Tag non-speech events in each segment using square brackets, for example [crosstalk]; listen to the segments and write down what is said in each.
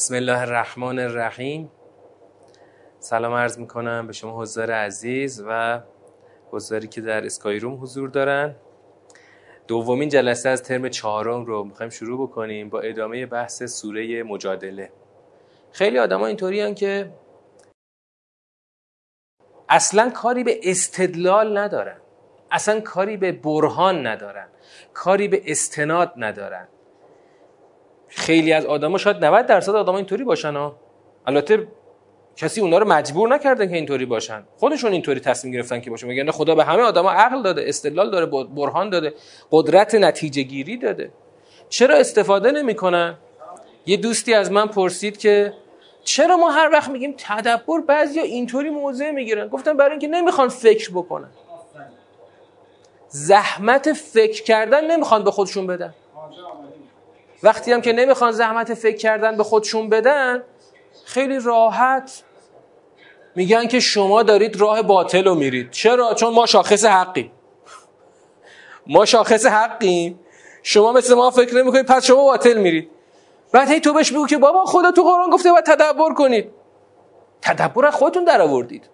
بسم الله الرحمن الرحیم. سلام عرض می‌کنم به شما حضار عزیز و حضاری که در اسکای روم حضور دارن. دومین جلسه از ترم چهارم رو می‌خوایم شروع بکنیم با ادامه بحث سوره مجادله. خیلی آدم ها اینطوری که اصلا کاری به استدلال ندارن. اصلا کاری به برهان ندارن. کاری به استناد ندارن. خیلی از آدما شاید 90 درصد آدما اینطوری باشن ها البته کسی اونا رو مجبور نکرده که اینطوری باشن. خودشون اینطوری تصمیم گرفتن که باشن. میگن خدا به همه آدما عقل داده استدلال داره برهان داده قدرت نتیجه گیری داده. چرا استفاده نمی‌کنن؟ یه دوستی از من پرسید که چرا ما هر وقت میگیم تدبر بعضیا اینطوری موضع می‌گیرن؟ گفتم برای اینکه نمی‌خوان فکر بکنن. زحمت فکر کردن نمی‌خوان به خودشون بدن. وقتی هم که نمی‌خوان زحمت فکر کردن به خودشون بدن خیلی راحت میگن که شما دارید راه باطل رو میرید. چرا؟ چون ما شاخص حقیم. ما شاخص حقیم. شما مثل ما فکر نمی‌کنید پس شما باطل میرید. بعد هی تو بهش بگو که بابا خدا تو قرآن گفته باید تدبر کنید. تدبر خودتون در آوردید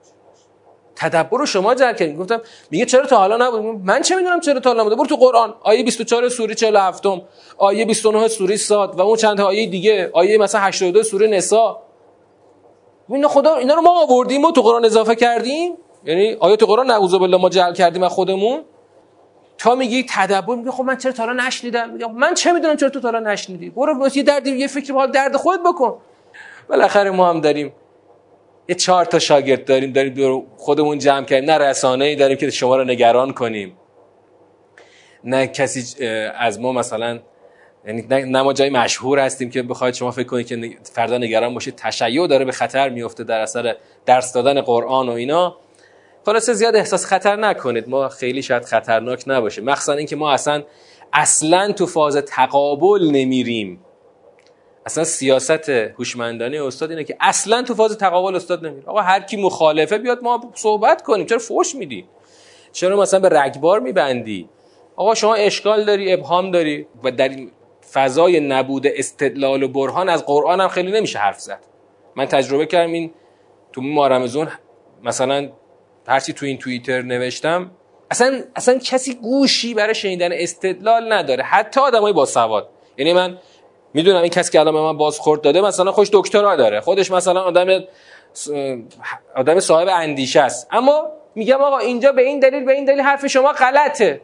تدبر شما جر کردید گفتم میگه چرا تا حالا نبود؟ من چه می‌دونم چرا تا حالا نبوده برو تو قرآن. آیه 24 سوره 47 آیه 29 سوره ساد. و اون چند آیه دیگه. آیه مثلا 82 سوره نسا. اینا خدا اینا رو ما آوردیم و تو قرآن اضافه کردیم. یعنی آیه تو قرآن نعوذ بالله ما جعل کردیم از خودمون. تا میگی تدبر میگه خب من چرا تا حالا نشنیدم؟ میگم من چه می‌دونم چرا تو تا حالا نشنیدی؟ برو یه درد یه فکر حال درد خود بکن. بالاخره ما هم داریم. یه چهار تا شاگرد داریم داریم دور خودمون جمع کردیم. نه رسانه ای داریم که شما رو نگران کنیم. نه کسی از ما مثلا یعنی نه ما جای مشهور هستیم که بخواید شما فکر کنید که فردا نگران باشید. تشیع داره به خطر میفته در اثر درس دادن قرآن و اینا. خلاصه زیاد احساس خطر نکنید. ما خیلی شاید خطرناک نباشه مخصوصا اینکه ما اصلا اصلا تو فاز تقابل نمیریم. اصلا سیاست هوشمندانه استاد اینه که اصلا تو فاز تقابل استاد نمیره. آقا هر کی مخالفه بیاد ما صحبت کنیم. چرا فوش میدی؟ چرا مثلا به رگبار میبندی؟ آقا شما اشکال داری ابهام داری و در این فضای نبود استدلال و برهان از قرآن هم خیلی نمیشه حرف زد. من تجربه کردم این تو ماه مثلا هرچی تو این توییتر نوشتم اصلا اصلا کسی گوشی برای شنیدن استدلال نداره. حتی آدمای با سواد. یعنی من می‌دونم این کسی که الان به من بازخورد داده مثلا خوش دکترا داره. خودش مثلا آدم آدم صاحب اندیشه است. اما میگم آقا اینجا به این دلیل به این دلیل حرف شما غلطه.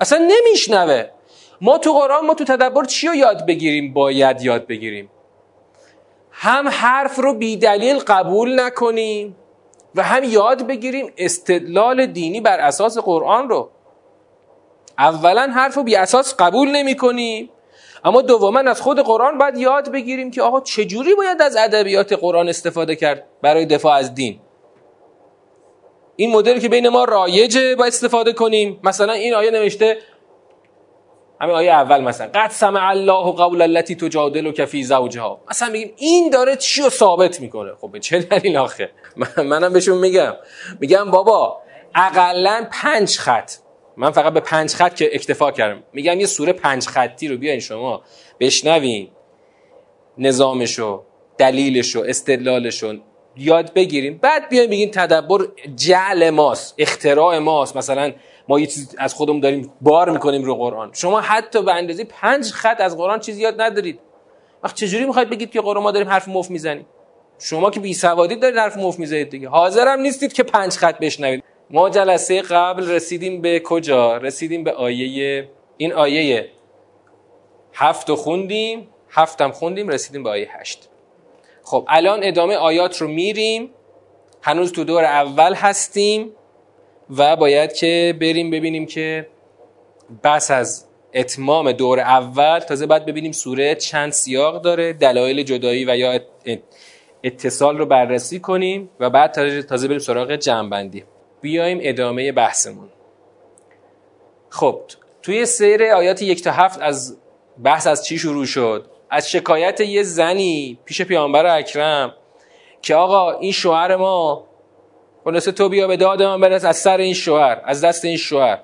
اصلا نمیشنوه. ما تو قرآن ما تو تدبر چی رو یاد بگیریم؟ باید یاد بگیریم. هم حرف رو بی دلیل قبول نکنیم و هم یاد بگیریم استدلال دینی بر اساس قرآن رو. اولا حرف رو بی اساس قبول نمی کنیم اما دوما از خود قرآن باید یاد بگیریم که آقا چجوری باید از ادبیات قرآن استفاده کرد برای دفاع از دین؟ این مدل که بین ما رایجه باید استفاده کنیم. مثلا این آیه نوشته همین آیه اول مثلا قد سمع الله قول التي تجادلك فی زوجها. مثلا میگیم این داره چی رو ثابت می‌کنه؟ خب به چه دلیل آخه؟ [laughs] منم بهشون میگم. میگم بابا اقلا پنج خط. من فقط به پنج خط که اکتفا کردم. میگم یه سوره پنج خطی رو بیاین شما بشنوین. نظامشو دلیلشو استدلالشو یاد بگیریم. بعد بیاین بگین تدبر جعل ماست اختراع ماست. مثلا ما یه چیز از خودمون داریم بار می‌کنیم رو قرآن. شما حتی به اندازه پنج خط از قرآن چیزی یاد ندارید. وقت چجوری می‌خواید بگید که قرآن ما داریم حرف مفت می‌زنیم؟ شما که بی سوادی دارید حرف مفت می‌زنید دیگه. حاضرم نیستید که پنج خط بشنوید. ما جلسه قبل رسیدیم به کجا؟ رسیدیم به آیه این آیه هفت خوندیم هفتم خوندیم رسیدیم به آیه هشت. خب الان ادامه آیات رو میریم. هنوز تو دور اول هستیم و باید که بریم ببینیم که بس از اتمام دور اول تازه بعد ببینیم سوره چند سیاق داره دلایل جدایی و یا اتصال رو بررسی کنیم و بعد تازه بریم سراغ جنبندی بیایم ادامه بحثمون. خب توی سیر آیات یک تا هفت از بحث از چی شروع شد؟ از شکایت یه زنی پیش پیامبر اکرم که آقا این شوهر ما خلاصه تو بیا به داد من برس از سر این شوهر از دست این شوهر.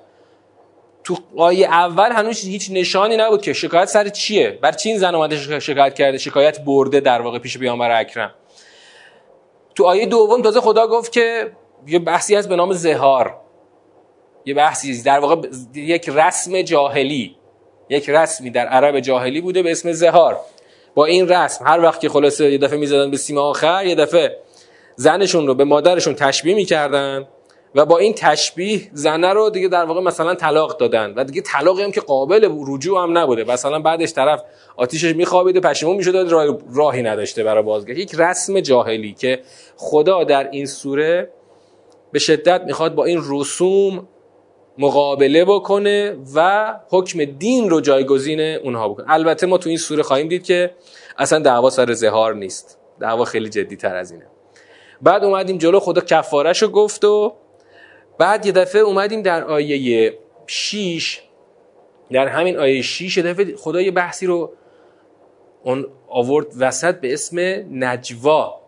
تو آیه اول هنوز هیچ نشانی نبود که شکایت سر چیه؟ بر چی این زن اومده شکایت کرده؟ شکایت برده در واقع پیش پیامبر اکرم. تو آیه دوم تازه خدا گفت که یه بحثی هست به نام زهار. یه بحثی در واقع یک رسم جاهلی. یک رسمی در عرب جاهلی بوده به اسم زهار. با این رسم هر وقت که خلاصه یه دفعه می‌زدن به سیم آخر یه دفعه زنشون رو به مادرشون تشبیه می‌کردن و با این تشبیه زنه رو دیگه در واقع مثلا طلاق دادن و دیگه طلاقی هم که قابل رجوع هم نبوده. مثلا بعدش طرف آتیشش میخوابیده پشیمون می‌شد راه راهی نداشته برای بازگشت. یک رسم جاهلی که خدا در این سوره به شدت می‌خواد با این رسوم مقابله بکنه و حکم دین رو جایگزین اونها بکنه. البته ما تو این سوره خواهیم دید که اصلا دعوا سر زهار نیست. دعوا خیلی جدی تر از اینه. بعد اومدیم جلو خدا کفارش رو گفت و بعد یه دفعه اومدیم در آیه 6 در همین آیه 6 یه دفعه خدا یه بحثی رو اون آورد وسط به اسم نجوا.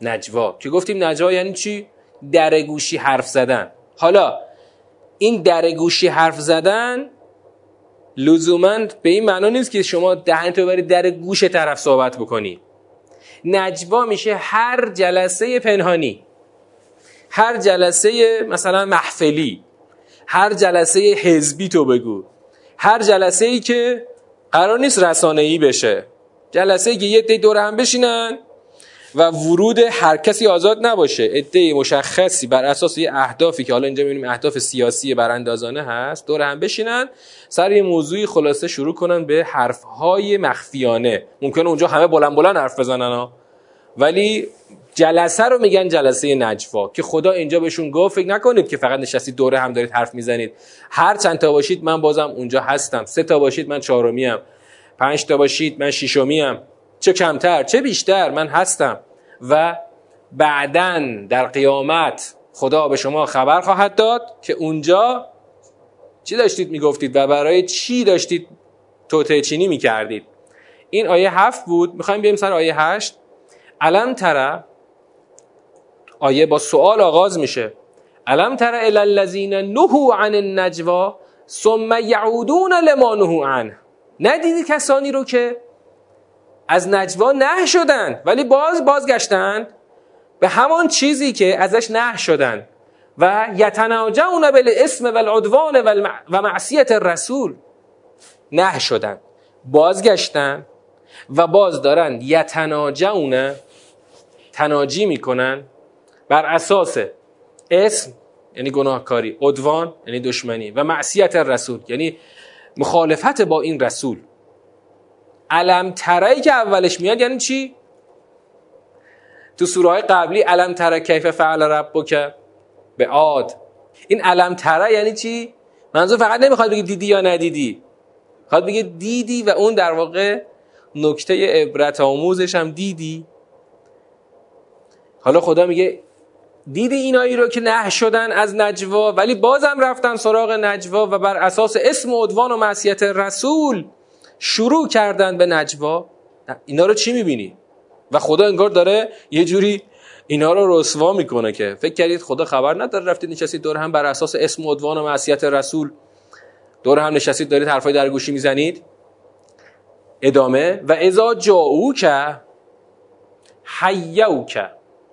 نجوا. که گفتیم نجوا یعنی چی؟ درگوشی حرف زدن. حالا این درگوشی حرف زدن لزوما به این معنا نیست که شما دهن تو برید در گوش طرف صحبت بکنی. نجوا میشه هر جلسه پنهانی. هر جلسه مثلا محفلی. هر جلسه حزبی تو بگو. هر جلسه ای که قرار نیست رسانه ای بشه. جلسه ای که یه دی دور هم بشینن و ورود هر کسی آزاد نباشه. عده مشخصی بر اساس یه اهدافی که حالا اینجا می‌بینیم اهداف سیاسی براندازانه هست. دور هم بشینن سر یه موضوعی خلاصه شروع کنن به حرفهای مخفیانه. ممکنه اونجا همه بلند بلند حرف بزنن ها. ولی جلسه رو میگن جلسه نجوا که خدا اینجا بهشون گفت فکر نکنید که فقط نشستید دوره هم دارید حرف می‌زنید. هر چند تا باشید من بازم اونجا هستم. سه تا باشید من چهارمی پنج تا باشید من ششمی چه کمتر چه بیشتر من هستم. و بعدا در قیامت خدا به شما خبر خواهد داد که اونجا چی داشتید می‌گفتید و برای چی داشتید توته چینی می‌کردید. این آیه هفت بود. می‌خوایم بریم سر آیه هشت. علم تره آیه با سوال آغاز میشه. علم تره الی الذین نهوا عن النجوا ثم یعودون لما نهوا عنه. ندیدی کسانی رو که از نجوا نه شدن ولی باز بازگشتند به همان چیزی که ازش نه شدن. و یتناجون اسم و العدوان و معصیت رسول نه شدن. بازگشتن و باز دارن یتناجون تناجی می‌کنن بر اساس اسم یعنی گناهکاری عدوان یعنی دشمنی و معصیت رسول یعنی مخالفت با این رسول. علم ترایی که اولش میاد یعنی چی؟ تو سوره های قبلی علم تره کیف فعل ربک به عاد این علم تره یعنی چی؟ منظور فقط نمی‌خواد بگی دیدی یا ندیدی خواهد بگه دیدی و اون در واقع نکته عبرت آموزش هم دیدی حالا خدا میگه دیدی اینایی رو که نه شدن از نجوا ولی بازم رفتن سراغ نجوا و بر اساس اسم و عدوان و معصیت رسول شروع کردن به نجوا اینا رو چی می‌بینی؟ و خدا انگار داره یه جوری اینا رو رسوا می‌کنه که فکر کردید خدا خبر نداره رفتید نشستید دور هم بر اساس اسم و عدوان و معصیت رسول دور هم نشستید دارید حرفای در گوشی می‌زنید ادامه و ازا جاو که حیو که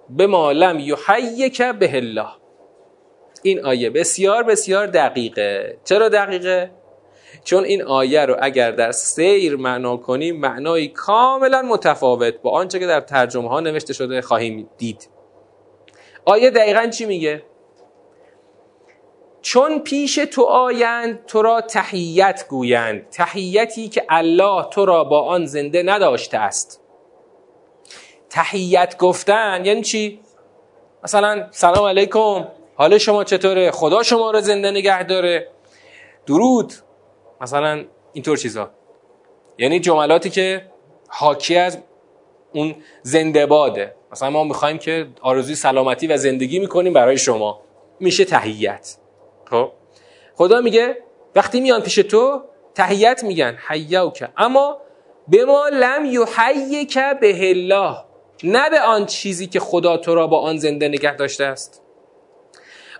به ما لم که به الله این آیه بسیار بسیار دقیقه چرا دقیقه؟ چون این آیه رو اگر در سیر معنا کنیم معنایی کاملا متفاوت با آنچه که در ترجمه ها نوشته شده خواهیم دید آیه دقیقا چی میگه؟ چون پیش تو آیند تو را تحییت گویند تحییتی که الله تو را با آن زنده نداشته است تحییت گفتن یعنی چی؟ مثلا سلام علیکم حال شما چطوره؟ خدا شما رو زنده نگه داره درود مثلا اینطور چیزا. یعنی جملاتی که حاکی از اون زنده باده. مثلا ما می‌خوایم که آرزوی سلامتی و زندگی می‌کنیم برای شما. میشه تهیت خب؟ خدا میگه وقتی میان پیش تو تهیت میگن. که اما به ما لم که به الله. نه به آن چیزی که خدا تو را با آن زنده نگه داشته است.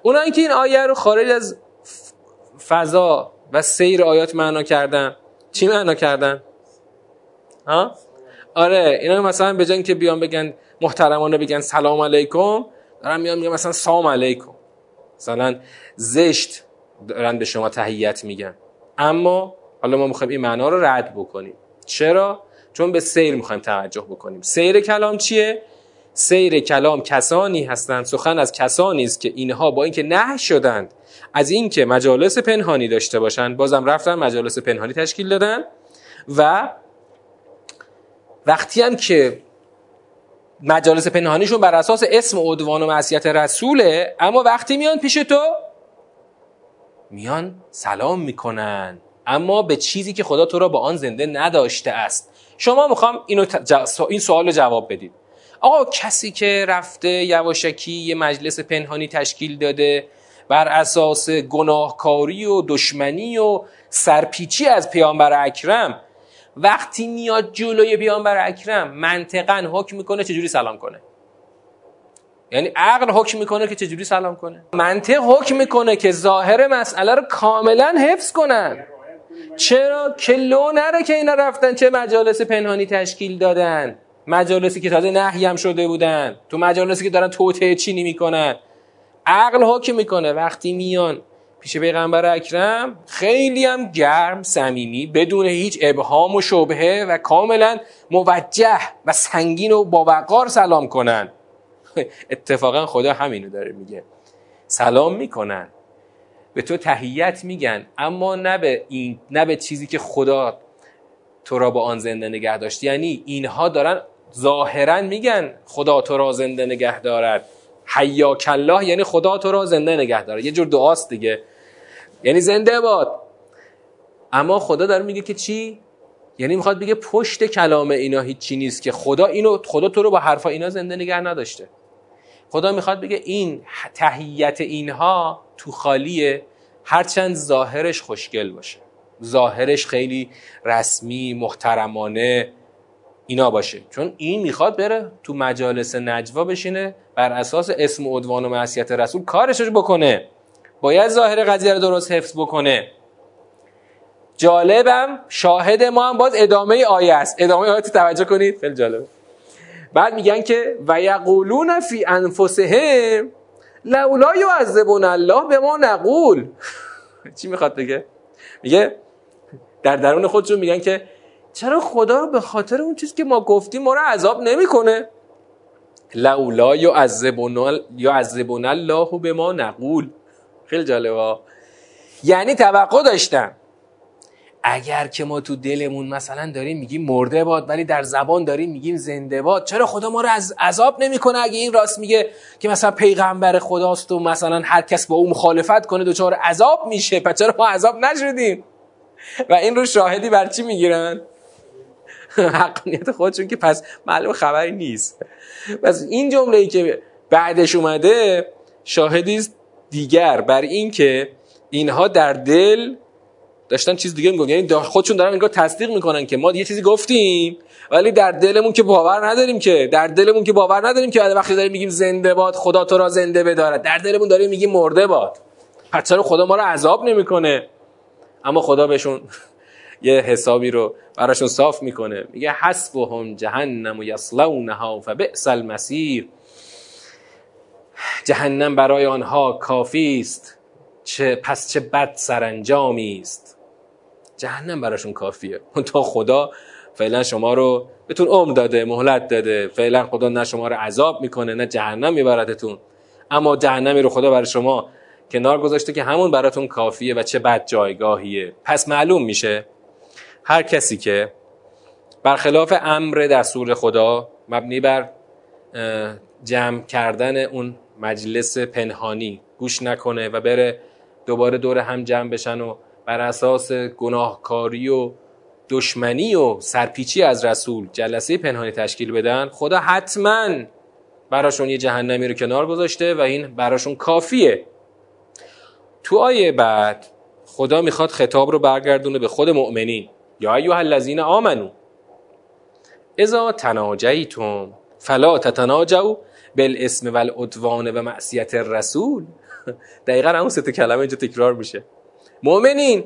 اونایی که این آیه رو خارج از فضا و سیر آیات معنا کردن. چی معنا کردن؟ ها؟ آره اینا مثلا به که بیان بگن محترمانه بگن سلام علیکم دارن میان میگن مثلا سلام علیکم. مثلا زشت دارن به شما تحیت میگن. اما حالا ما می‌خوایم این معنا رو رد بکنیم. چرا؟ چون به سیر می‌خوایم توجه بکنیم. سیر کلام چیه؟ سیر کلام کسانی هستند سخن از کسانی است که اینها با اینکه نه شدند از اینکه مجالس پنهانی داشته باشند بازم رفتن مجالس پنهانی تشکیل دادن و وقتی هم که مجالس پنهانیشون بر اساس اسم عدوان و معصیت رسوله اما وقتی میان پیش تو میان سلام می‌کنن. اما به چیزی که خدا تو را با آن زنده نداشته است. شما می‌خوام اینو این سوال جواب بدید. آقا کسی که رفته یواشکی یه مجلس پنهانی تشکیل داده بر اساس گناهکاری و دشمنی و سرپیچی از پیامبر اکرم. وقتی میاد جلوی پیامبر اکرم منطقا حکم می‌کنه چجوری سلام کنه؟ یعنی عقل حکم می‌کنه که چجوری سلام کنه؟ منطق حکم می‌کنه که ظاهر مسئله رو کاملا حفظ کنن. چرا که لو نره که اینا رفتن چه مجالس پنهانی تشکیل دادن؟ مجالسی که تازه نهی شده بودن. تو مجالسی که دارن توطعه چینی می‌کنن. عقل حکم می‌کنه وقتی میان پیش پیغمبر اکرم خیلی هم گرم صمیمی بدون هیچ ابهام و شبهه و کاملا موجه و سنگین و با وقار سلام کنن. [laughs] اتفاقا خدا همینو داره میگه. سلام می‌کنن. به تو تهیت میگن اما نه به, این، نه به چیزی که خدا تو را با آن زنده نگه داشت. یعنی اینها دارن ظاهرا میگن خدا تو را زنده نگه دارد. حیا کله یعنی خدا تو را زنده نگه دارد یه جور دعاست دیگه. یعنی زنده باد. اما خدا داره میگه که چی؟ یعنی می‌خواد بگه پشت کلام اینا هیچی نیست که خدا اینو خدا تو رو با حرفا اینا زنده نگه نداشته. خدا می‌خواد بگه این تهیت اینها تو خالیه. هرچند ظاهرش خوشگل باشه. ظاهرش خیلی رسمی محترمانه اینا باشه. چون این می‌خواد بره تو مجالس نجوا بشینه. بر اساس اسم و عدوان و معصیت رسول کارش بکنه. باید ظاهر قضیه رو درست حفظ بکنه. جالبم شاهد ما هم باز ادامه آیه است. ادامه آیه توجه کنید. خیلی جالبه. بعد میگن که و یقولون فی انفسهم لولا یعذبون الله به ما نقول. [laughs] چی می‌خواد بگه؟ میگه در درون خودشون میگن که چرا خدا به خاطر اون چیزی که ما گفتیم ما رو عذاب نمی‌کنه؟ لولا یعذبون الله به ما نقول. خیلی جالبه. یعنی توقع داشتم. اگر که ما تو دلمون مثلا داریم میگیم مرده باد ولی در زبان داریم میگیم زنده باد چرا خدا ما رو از عذاب نمی‌کنه؟ اگه این راست میگه که مثلا پیغمبر خداست و مثلا هر کس با او مخالفت کنه دچار عذاب میشه. پس چرا ما عذاب نشدیم؟ و این رو شاهدی بر چی می‌گیرن؟ [laughs] حقانیت خودشون که پس معلوم خبری نیست. پس این جمله ای که بعدش اومده شاهدی دیگر بر این که اینها در دل داشتن چیز دیگه میگن یعنی خودشون دارن انگار تصدیق می‌کنن که ما یه چیزی گفتیم ولی در دلمون که باور نداریم که در دلمون که باور نداریم که وقتی داریم میگیم زنده باد خدا تو را زنده بدارد. در دلمون داریم میگیم مرده باد. پس خدا ما رو عذاب نمی‌کنه؟ اما خدا بهشون یه حسابی رو براشون صاف می‌کنه. میگه حسبهم جهنم و یصلونها فبئس المسیر جهنم برای آنها کافی است. چه پس چه بد سرانجامی است. جهنم براشون کافیه. [laughs] تا خدا فعلا شما رو بهتون عمر داده مهلت داده. فعلا خدا نه شما رو عذاب می‌کنه نه جهنم میبردتون. اما جهنمی رو خدا برای شما کنار گذاشته که همون براتون کافیه و چه بد جایگاهیه پس معلوم میشه هر کسی که برخلاف امر دستور خدا مبنی بر جمع کردن اون مجلس پنهانی گوش نکنه و بره دوباره دور هم جمع بشن و بر اساس گناهکاری و دشمنی و سرپیچی از رسول جلسه پنهانی تشکیل بدن خدا حتما براشون یه جهنمی رو کنار گذاشته و این براشون کافیه. تو آیه بعد خدا می‌خواد خطاب رو برگردونه به خود مؤمنین. یا ایوه الذین آمنو اذا تناجیتم فلا تتناجوا بالاسم والعدوان و معصیت رسول دقیقا همون سه کلمه اینجا تکرار میشه. مؤمنین.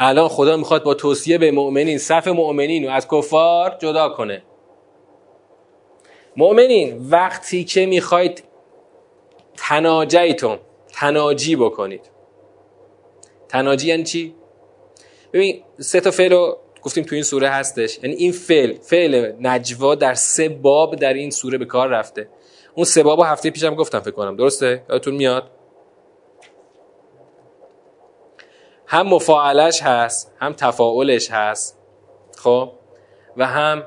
الان خدا می‌خواد با توصیه به مؤمنین صف مؤمنین رو از کفار جدا کنه. مؤمنین وقتی که می‌خواید تناجیتون تناجی بکنید. تناجی یعنی چی؟ ببین سه تا فعل رو گفتیم تو این سوره هستش. یعنی این فعل فعل نجوا در سه باب در این سوره به کار رفته. اون سه باب هفته پیشم گفتم فکر کنم. درسته؟ یادتون میاد؟ هم مفاعلش هست هم تفاعلش هست خب؟ و هم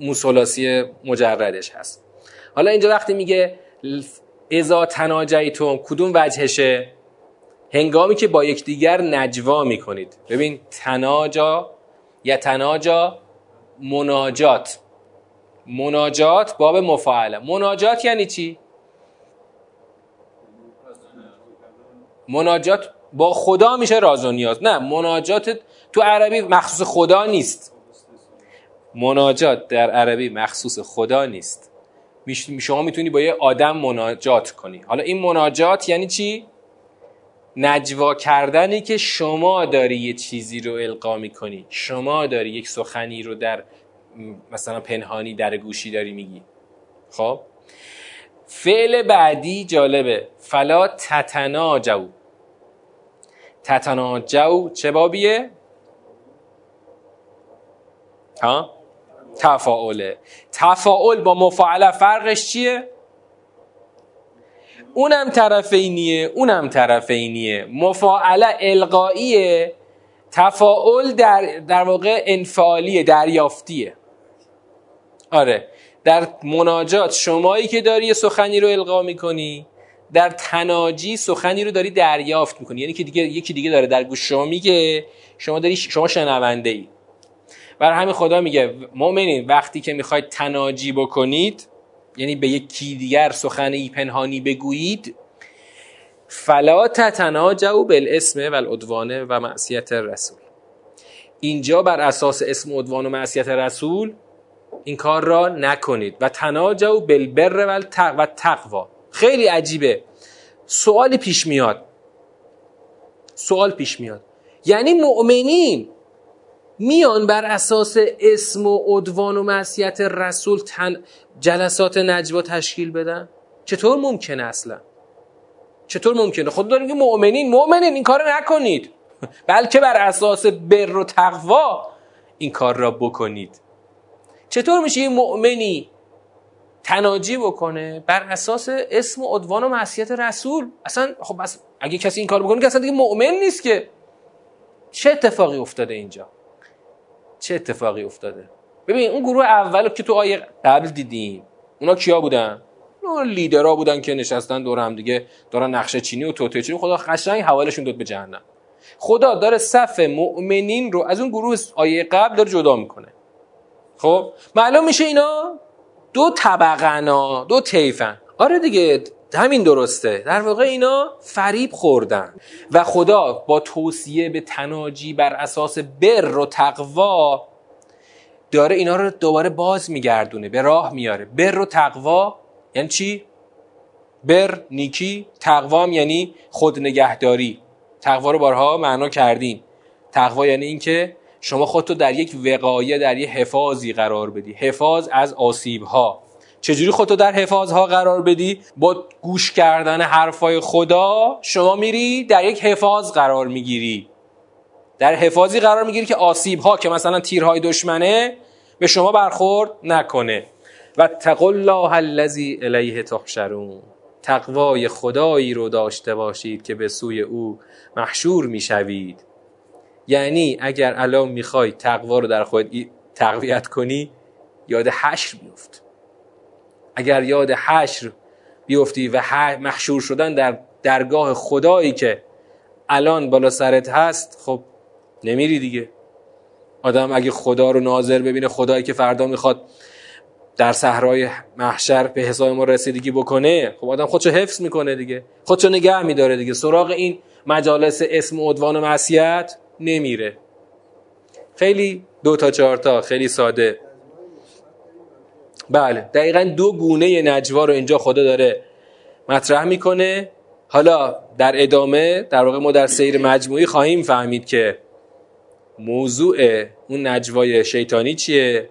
موسولاسی مجردش هست. حالا اینجا وقتی میگه ازا تناجیتون کدوم وجهشه؟ هنگامی که با یکدیگر نجوا می‌کنید. ببین تناجا یا تناجا مناجات. مناجات باب مفاعله مناجات یعنی چی؟ مناجات با خدا میشه راز و نیاز. نه مناجات تو عربی مخصوص خدا نیست. مناجات در عربی مخصوص خدا نیست. شما می‌تونی با یه آدم مناجات کنی. حالا این مناجات یعنی چی؟ نجوا کردنی که شما داری یه چیزی رو القا می‌کنی شما داری یک سخنی رو در مثلا پنهانی در گوشی داری میگی خب فعل بعدی جالبه فلا تتناجو تتناجو چه بابیه؟ ها؟ تفاعله تفاعل با مفاعله فرقش چیه؟ اونم طرفینیه اونم طرفینیه. مفاعله القاییه تفاعل در, در واقع انفعالیه دریافتیه. آره در مناجات شمایی که داری یه سخنی رو القا می‌کنی در تناجی سخنی رو داری دریافت می‌کنی. یعنی که دیگه یکی دیگه داره در گوش شما میگه شما داری شما شنونده ای برای همین خدا میگه مؤمنین وقتی که می‌خواید تناجی بکنید یعنی به یکی دیگر سخنی پنهانی بگویید فلا تتناجوا بالاسم و و معصیت رسول اینجا بر اساس اسم عدوان و معصیت رسول این کار را نکنید. و تناجوا بالبر و تقوا خیلی عجیبه. سوالی پیش میاد. سوال پیش میاد. یعنی مؤمنین میان بر اساس اسم و عدوان و معصیت رسول تن جلسات نجوا تشکیل بدن؟ چطور ممکنه اصلا؟ چطور ممکنه؟ خود داریم که مؤمنین مؤمنین این کار نکنید. [laughs] بلکه بر اساس بر و تقوا این کار را بکنید. چطور میشه یه مؤمنی تناجی بکنه بر اساس اسم و عدوان و معصیت رسول؟ اصلا خب اگه کسی این کار بکنه که اصلا دیگه مؤمن نیست که. چه اتفاقی افتاده اینجا؟ چه اتفاقی افتاده؟ ببین اون گروه اول که تو آیه قبل دیدیم اونا کیا بودن؟ اونا لیدرها بودن که نشستن دور هم دیگه دارن نقشه چینی و توته چینی خدا قشنگ حوالشون داد به جهنم. خدا داره صف مؤمنین رو از اون گروه آیه قبل داره جدا می‌کنه. خب معلوم میشه اینا دو طبقنا دو تیفن آره دیگه همین درسته. در واقع اینا فریب خوردن. و خدا با توصیه به تناجی بر اساس بر و تقوا داره اینا رو دوباره باز میگردونه به راه میاره. بر و تقوا یعنی چی؟ بر نیکی تقوا یعنی خود نگهداری. تقوا رو بارها معنا کردین. تقوا یعنی اینکه شما خودتو در یک وقایه در یک حفاظی قرار بدی. حفاظ از آسیب ها چجوری خودتو در حفاظ ها قرار بدی؟ با گوش کردن حرفای خدا شما میری در یک حفاظ قرار می‌گیری. در حفاظی قرار می‌گیری که آسیب ها که مثلا تیرهای دشمنه به شما برخورد نکنه. و تقل الله الذی الیه تحشرون. تقوای خدایی رو داشته باشید که به سوی او محشور می‌شوید. یعنی اگر الان می‌خوای تقوا رو در خود تقویت کنی یاد حشر بیفت اگر یاد حشر بیفتی و محشور شدن در درگاه خدایی که الان بالا سرت هست خب نمیری دیگه. آدم اگه خدا رو ناظر ببینه خدایی که فردا می‌خواد در صحرای محشر به حساب ما رسیدگی بکنه خب آدم خودشو حفظ می‌کنه دیگه. خودشو نگه میداره دیگه. سراغ این مجالس اسم و عدوان و معصیت نمیره. خیلی دو تا چهار تا خیلی ساده. بله. دقیقا دو گونه نجوا رو اینجا خدا داره مطرح می‌کنه. حالا در ادامه در واقع ما در سیر مجموعی خواهیم فهمید که موضوع اون نجوای شیطانی چیه؟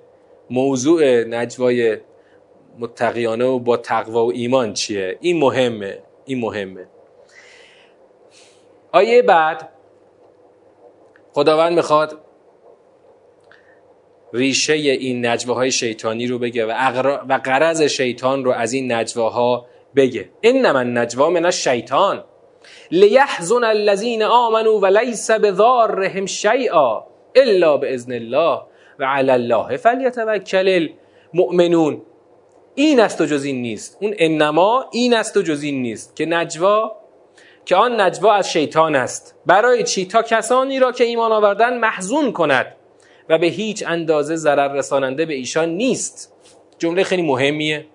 موضوع نجوای متقیانه و با تقوا و ایمان چیه؟ این مهمه. این مهمه. آیه بعد خداوند می‌خواد ریشه این نجواهای شیطانی رو بگه و, و قرض شیطان رو از این نجواها بگه. انما النجوا من الشیطان. لیحزن الذین آمنوا و لیس بضارهم شیئا الا باذن الله و علی الله فلیتوکل المؤمنون. این است و جز این نیست. اون انما این است و جز این نیست که نجوا که آن نجوا از شیطان است. برای چی؟ تا کسانی را که ایمان آوردن محزون کند. و به هیچ اندازه ضرر رساننده به ایشان نیست. جمله خیلی مهمیه.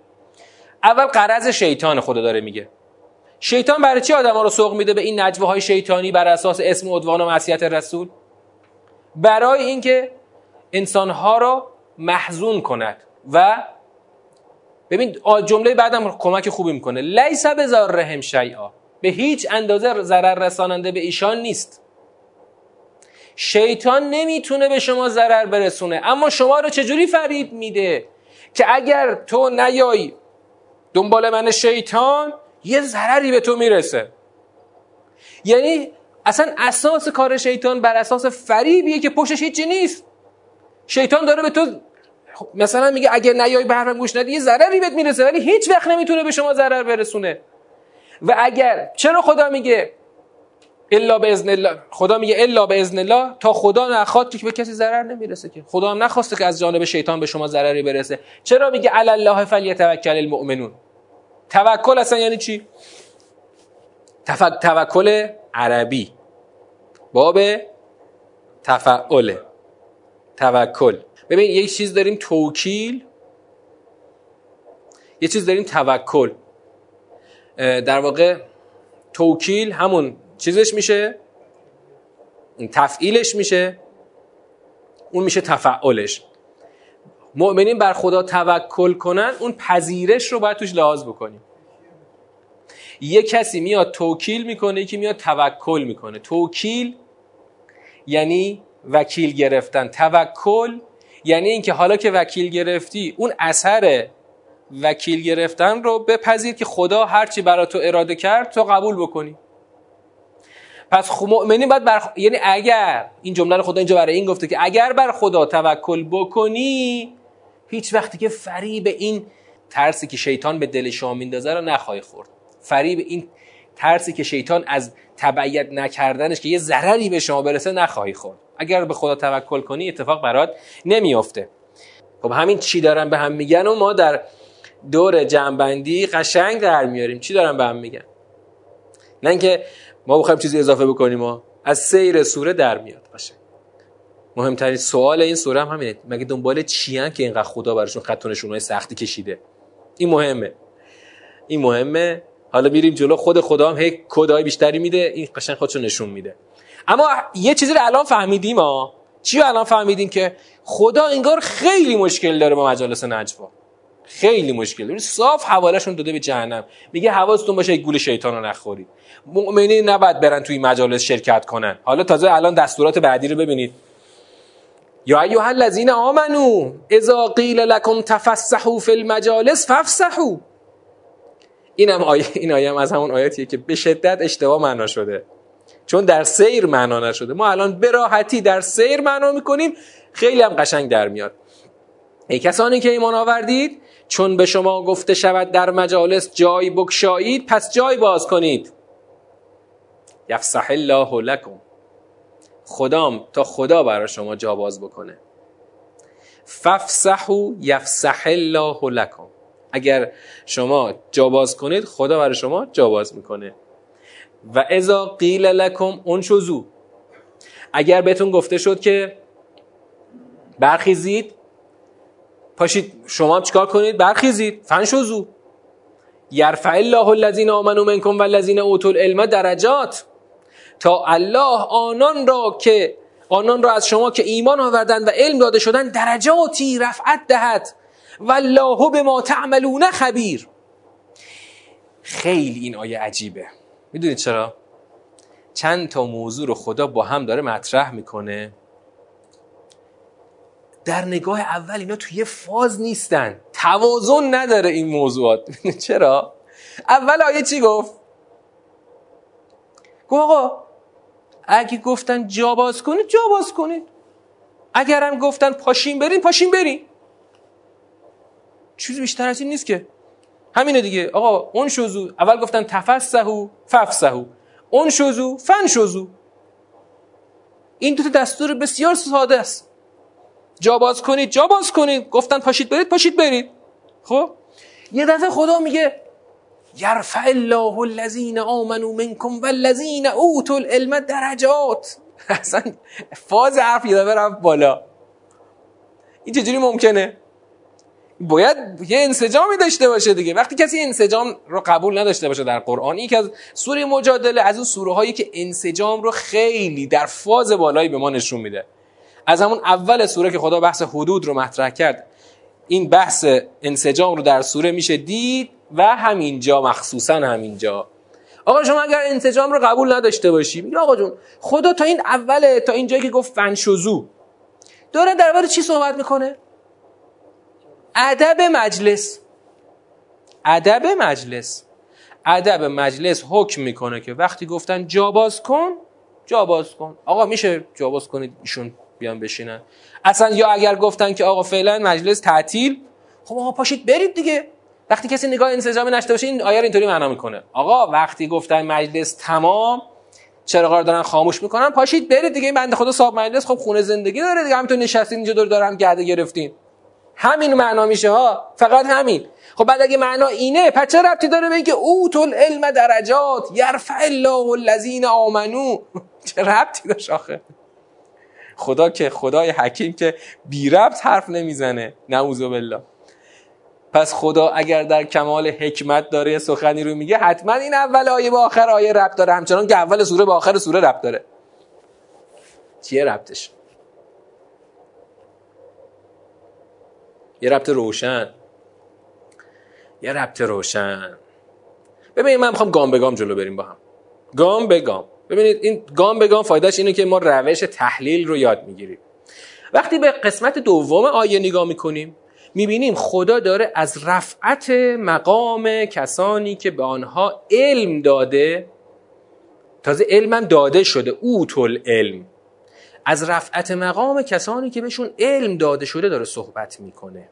اول قرض شیطان خدا داره میگه. شیطان برای چی آدم ها رو سوق میده به این نجوه شیطانی بر اساس اسم و عدوان و معصیت رسول؟ برای اینکه انسانها را محزون کند و ببین جمله بعدم کمک خوبی می‌کنه. لیس رحم شیئا. به هیچ اندازه ضرر رساننده به ایشان نیست. شیطان نمی‌تونه به شما ضرر برسونه. اما شما رو چجوری فریب میده که اگر تو نیای دنبال من شیطان یه ضرری به تو می‌رسه. یعنی اصلا اساس کار شیطان بر اساس فریبیه که پشتش هیچی نیست. شیطان داره به تو مثلا میگه اگر نیای به حرفم گوش ندی یه ضرری بهت می‌رسه ولی هیچ وقت نمی‌تونه به شما ضرر برسونه. و اگر چرا خدا میگه الا به اذن الله. خدا میگه الا به اذن الله تا خدا نخواد که به کسی ضرر نمی‌رسه که. خدا هم نخواسته که از جانب شیطان به شما ضرری برسه. چرا میگه علی الله فلیتوکل المؤمنون؟ توکل اصلا یعنی چی؟ تفک... توکل عربی. باب تفعله توکل. ببین یه چیز داریم توکیل یه چیز داریم توکل. در واقع توکیل همون چیزش میشه؟ تفعیلش میشه. اون میشه تفعلش. مؤمنین بر خدا توکل کنن اون پذیرش رو باید توش لحاظ بکنیم. یه کسی میاد توکیل می‌کنه یکی میاد توکل می‌کنه. توکیل یعنی وکیل گرفتن. توکل یعنی اینکه حالا که وکیل گرفتی اون اثر وکیل گرفتن رو بپذیر که خدا هرچی برای تو اراده کرد تو قبول بکنی. پس خب مؤمنین باید بر یعنی اگر این جمله رو خدا اینجا برای این گفته که اگر بر خدا توکل بکنی هیچ وقتی که فریب این ترسی که شیطان به دل شما میندازه رو نخواهی خورد. فریب این ترسی که شیطان از تبعیت نکردنش که یه ضرری به شما برسه نخواهی خورد. اگر به خدا توکل کنی اتفاق برات نمیافته. خب همین چی دارن به هم میگن و ما در دور جنبندی قشنگ در میاریم. چی دارن به هم میگن؟ نه اینکه ما بخوایم چیزی اضافه بکنیم ما از سیر سوره در میاد. باشه. مهمترین سوال این سوره هم همینه. مگه دنبال چیان که اینقدر خدا براشون خط های سختی کشیده؟ این مهمه. این مهمه. حالا میریم جلو. خود خدا هم هی کدای بیشتری میده. این قشنگ خودشو نشون میده. اما یه چیزی رو الان فهمیدیم ها. چی الان فهمیدیم که خدا انگار خیلی مشکل داره با مجالس نجوا؟ خیلی مشکل. داره صاف حوالهشون داده به جهنم. میگه حواستون باشه گول شیطان رو نخورید. مؤمنین نباید برن توی مجالس شرکت کنن. حالا تازه الان دستورات بعدی رو ببینید. یا ایها الذین آمنو اذا قیل لکم تفسحوا فی المجالس اینم آیه این آیه هم از همون آیاتیه که به شدت اشتباه معنا شده. چون در سیر معنا نشده. ما الان به راحتی در سیر معنا می‌کنیم. خیلی هم قشنگ در میاد. ای کسانی که ایمان آوردید چون به شما گفته شود در مجالس جای بکشایید پس جای باز کنید. یفسح الله لکم. خدام تا خدا برای شما جا باز بکنه. ففسحو یفسح الله لکم. اگر شما جا باز کنید خدا برای شما جا باز می‌کنه. و اذا قیل لکم انشزو اگر بهتون گفته شد که برخیزید پاشید شما هم چیکار کنید؟ برخیزید. فنشزو یرفع الله الذین آمنوا منکم والذین اوتوا العلم درجات. تا الله آنان را که آنان را از شما که ایمان آوردند و علم داده شدن درجاتی رفعت دهد. والله به ما تعملون خبیر. خیلی این آیه عجیبه. می‌دونید چرا؟ چند تا موضوع رو خدا با هم داره مطرح می‌کنه. در نگاه اول اینا توی فاز نیستن. توازن نداره این موضوعات. [laughs] چرا؟ اول آیه چی گفت؟ گفت آقا اگه گفتن جا باز کنید جا باز کنید. اگرم گفتن پاشین برین پاشین برین چیزی بیشتر از این نیست که. همینه دیگه. آقا اون شوزو اول گفتن تفسهو ففسهو اون شوزو فن شوزو. این دو تا دستور بسیار ساده است. جا باز کنید جا باز کنید. گفتن پاشید برید پاشید برید. خب؟ یه دفعه خدا میگه یرفع الله الذین آمنوا منکم والذین اوتوا العلم درجات. [laughs] اصلا فاز حرف یه دفعه رفت بالا. این چجوری ممکنه؟ باید یه انسجامی داشته باشه دیگه. وقتی کسی انسجام رو قبول نداشته باشه در قرآن این از سوره مجادله از اون سوره هایی که انسجام رو خیلی در فاز بالایی به ما نشون میده. از همون اول سوره که خدا بحث حدود رو مطرح کرد این بحث انسجام رو در سوره میشه دید و همینجا مخصوصا همینجا. آقا شما اگر انسجام رو قبول نداشته باشی میگه آقا جون خدا تا این اوله تا اینجایی که گفت فنشوزو داره در چی صحبت می‌کنه؟ ادب مجلس. ادب مجلس. ادب مجلس حکم می‌کنه که وقتی گفتن جا باز کن جا باز کن. آقا میشه جا باز کنید ایشون؟ بیان بشینن. اصلا یا اگر گفتن که آقا فعلا مجلس تعطیل خب آقا پاشید برید دیگه. وقتی کسی نگاه انسجامی نشته باشه این آیه اینطوری معنا می‌کنه. آقا وقتی گفتن مجلس تمام چرا دارن خاموش می‌کنن پاشید برید دیگه. این بنده خدا صاحب مجلس خب خونه زندگی داره دیگه. همینطور نشستین اینجا دور دارم گرده گرفتین. همین معنا میشه ها. فقط همین. خب بعد اگه معنا اینه پس چه ربطی داره به اینکه اوت العلم درجات یرفع الله الذین آمنو؟ [laughs] چه ربطی داشت آخه؟ خدا که خدای حکیم که بی ربط حرف نمی‌زنه. نعوذ بالله. پس خدا اگر در کمال حکمت داره سخنی رو میگه حتما این اول آیه با آخر آیه ربط داره. همچنان که اول سوره با آخر سوره ربط داره. چیه ربطش؟ یه ربط روشن. یه ربط روشن. ببینید من می‌خوام گام به گام جلو بریم با هم. گام به گام. ببینید این گام به گام فایدهش اینه که ما روش تحلیل رو یاد می‌گیریم. وقتی به قسمت دوم آیه نگاه می‌کنیم می‌بینیم خدا داره از رفعت مقام کسانی که به آنها علم داده تازه علمم داده شده اوتل علم. از رفعت مقام کسانی که بهشون علم داده شده داره صحبت می‌کنه.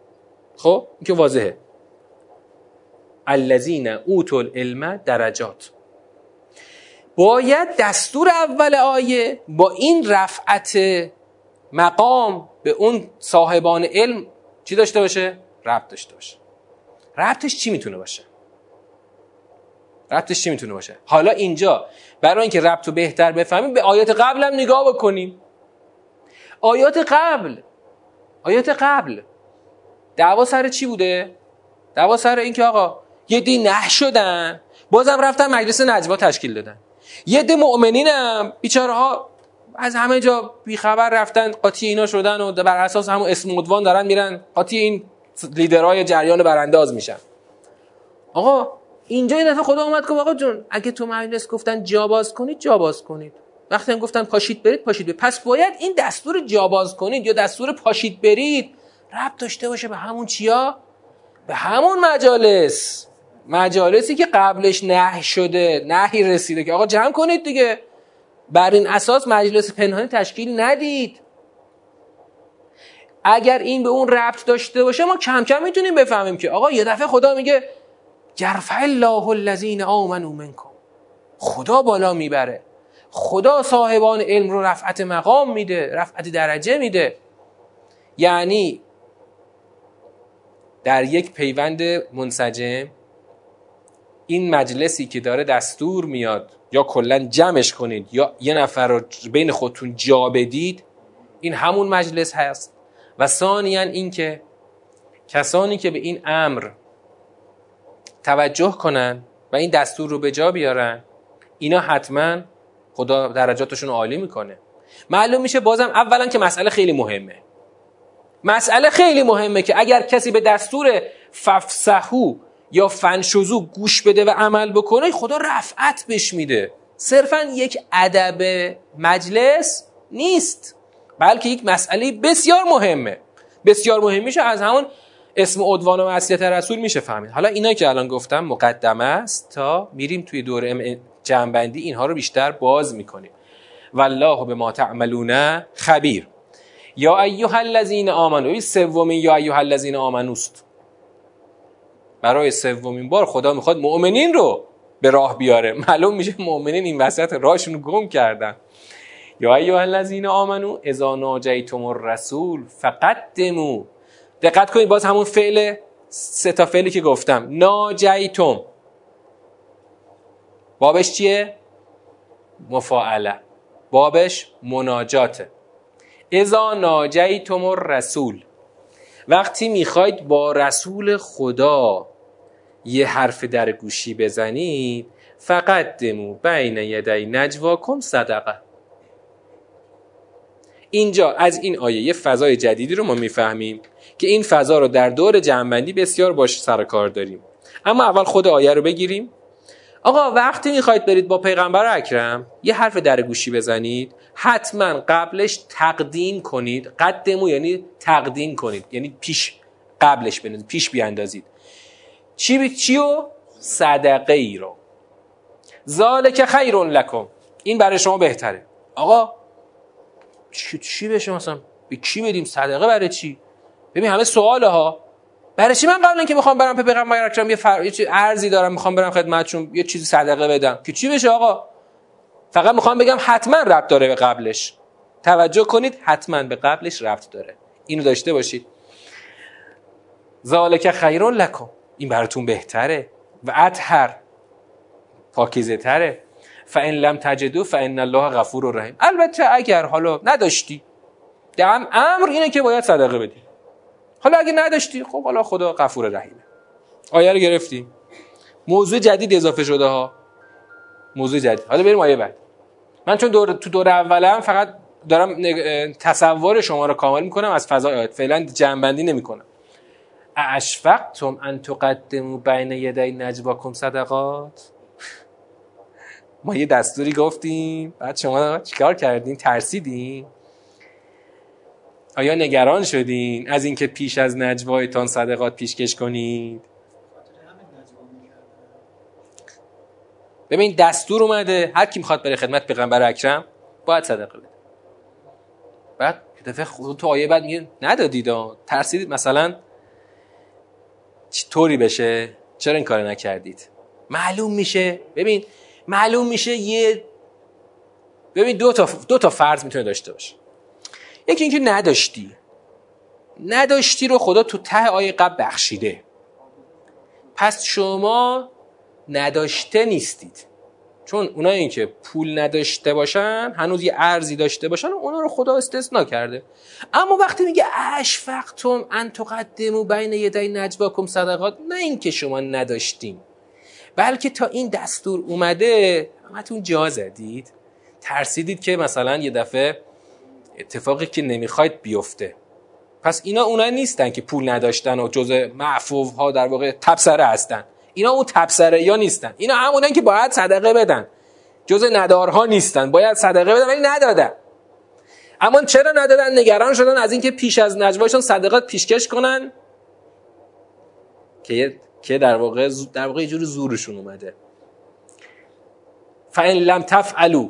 خب این که واضحه. الذین اوتل العلم درجات. باید دستور اول آیه با این رفعت مقام به اون صاحبان علم چی داشته باشه؟ ربط داشته باشه ربطش چی می‌تونه باشه؟ ربطش چی می‌تونه باشه؟ حالا اینجا برای اینکه ربط رو بهتر بفهمیم به آیات قبل هم نگاه بکنیم آیات قبل آیات قبل دعوا سر چی بوده؟ دعوا سر اینکه آقا یه دی نه شدن بازم رفتن مجلس نجوا تشکیل دادن یه دی مؤمنینم. بیچاره ها از همه جا بیخبر رفتن قاطی اینا شدن و بر اساس همون اسم مدوان دارن میرن. قاطی این لیدرهای جریان برانداز میشن. آقا اینجا یه دفعه خدا اومد که آقا جون اگه تو مجلس گفتن جا باز کنید جا باز کنید. وقتی هم گفتن پاشید برید پاشید برید. پس باید این دستور جا باز کنید یا دستور پاشید برید ربط داشته باشه به همون چیا؟ به همون مجالس. مجالسی که قبلش نه شده نهی رسیده که آقا جمع کنید دیگه. بر این اساس مجلس پنهانی تشکیل ندید. اگر این به اون ربط داشته باشه ما کم کم می‌تونیم بفهمیم که آقا یه دفعه خدا میگه جرفع الله الذین آمنوا منکم. خدا بالا می‌بره. خدا صاحبان علم رو رفعت مقام میده رفعت درجه میده. یعنی در یک پیوند منسجم این مجلسی که داره دستور میاد یا کلا جمعش کنید یا یه نفر رو بین خودتون جا بدید این همون مجلس هست. و ثانیا اینکه کسانی که به این امر توجه کنن و این دستور رو به جا بیارن اینا حتما خدا درجاتشون عالی می‌کنه. معلوم میشه بازم اولا که مسئله خیلی مهمه. مسئله خیلی مهمه که اگر کسی به دستور ففسهو یا فنشوزو گوش بده و عمل بکنه خدا رفعت بش میده. صرفا یک ادب مجلس نیست بلکه یک مسئله بسیار مهمه. بسیار مهم میشه از همون اسم عنوان و معصیت رسول میشه فهمید. حالا اینا که الان گفتم مقدمه است تا میریم توی دوره جنبندی اینها رو بیشتر باز می‌کنیم. والله به ما تعملون خبیر. یا ایها الذین آمنو این سومین یا ایها الذین آمنوست. برای سومین بار خدا می‌خواد مؤمنین رو به راه بیاره. [laughs] معلوم میشه مؤمنین این وسط راهشون گم کردن. یا ایها الذین آمنو اذا ناجیتم الرسول فقدموا دقت کنید باز همون فعل سه تا فعلی که گفتم. ناجیتم. بابش چیه؟ مفاعله. بابش مناجاته. اذا ناجیتم الرسول. وقتی می‌خواید با رسول خدا یه حرف در گوشی بزنید فقط دمو بین یدی نجواکم صدقه. اینجا از این آیه یه فضای جدیدی رو ما می‌فهمیم که این فضا رو در دور جنبندی بسیار باش سر کار داریم. اما اول خود آیه رو بگیریم. آقا وقتی می‌خواید برید با پیغمبر اکرم یه حرف در گوشی بزنید حتما قبلش تقدیم کنید. قدمو یعنی تقدیم کنید. یعنی پیش قبلش بنید پیش بیاندازید. چی بی چیو? صدقه ای رو. ذالک خیر لکم. این برای شما بهتره. آقا چی, چی بشه مثلا؟ به کی بدیم؟ صدقه برای چی؟ ببین همه سواله ها برای چی من قبل اینکه می‌خوام برم به پیغمبر اکرم یه, فر... یه ارزی دارم می‌خوام برم خدمتشون یه چیزی صدقه بدم. که چی بشه آقا؟ فقط می‌خوام بگم حتما ربط داره به قبلش. توجه کنید حتما به قبلش ربط داره. اینو داشته باشید. ذالک خیر لکم. این براتون بهتره و اطهر پاکیزه تره. فان لم تجدو فان الله غفور رحیم البته اگر حالا نداشتی دم امر اینه که باید صدقه بدی. حالا اگه نداشتی خب حالا خدا غفور رحیمه. آیه رو گرفتیم. موضوع جدید اضافه شده ها. موضوع جدید. حالا بریم آیه بعد. من چون دور تو دور اولم فقط دارم تصور شما رو کامل می‌کنم از فضای آیات فعلا جنبندی نمی‌کنم. اشفقتم ان تقدموا بین یدی نجواکم صدقات؟ ما یه دستوری گفتیم. بعد شما چیکار کردین؟ ترسیدین؟ آیا نگران شدین از اینکه پیش از نجوایتان صدقات پیشکش کنید؟ ببین دستور اومده. هر کی می‌خواد بره خدمت پیغمبر اکرم باید صدقه بده. بعد دفعه خود تو آیه بعد میگه ندادید ترسیدید مثلا طوری بشه؟ چرا این کار نکردید؟ معلوم میشه. ببین معلوم میشه یه ببین دو تا دو تا فرض می‌تونه داشته باشه. یکی اینکه نداشتی. نداشتی رو خدا تو ته آیه قبل بخشیده. پس شما نداشته نیستید. چون اونایی که پول نداشته باشن هنوز یه ارزی داشته باشن اونا رو خدا استثنا کرده. اما وقتی میگه اشفقتم ان تقدمو بین یدی نجواکم صدقات نه اینکه شما نداشتیم بلکه تا این دستور اومده همتون جا زدید. ترسیدید که مثلا یه دفعه اتفاقی که نمی‌خواید بیفته. پس اینا اونا نیستن که پول نداشتن و جز معفوف ها در واقع تبسره هستن. اینا اون تبسره یا نیستن. اینا همونن که باید صدقه بدن. جز ندارها نیستن. باید صدقه بدن ولی ندادن. اما چرا ندادن؟ نگران شدن از اینکه پیش از نجواشون صدقات پیشکش کنن؟ که که در واقع در واقع یه جور زورشون اومده. فان لم تفعلوا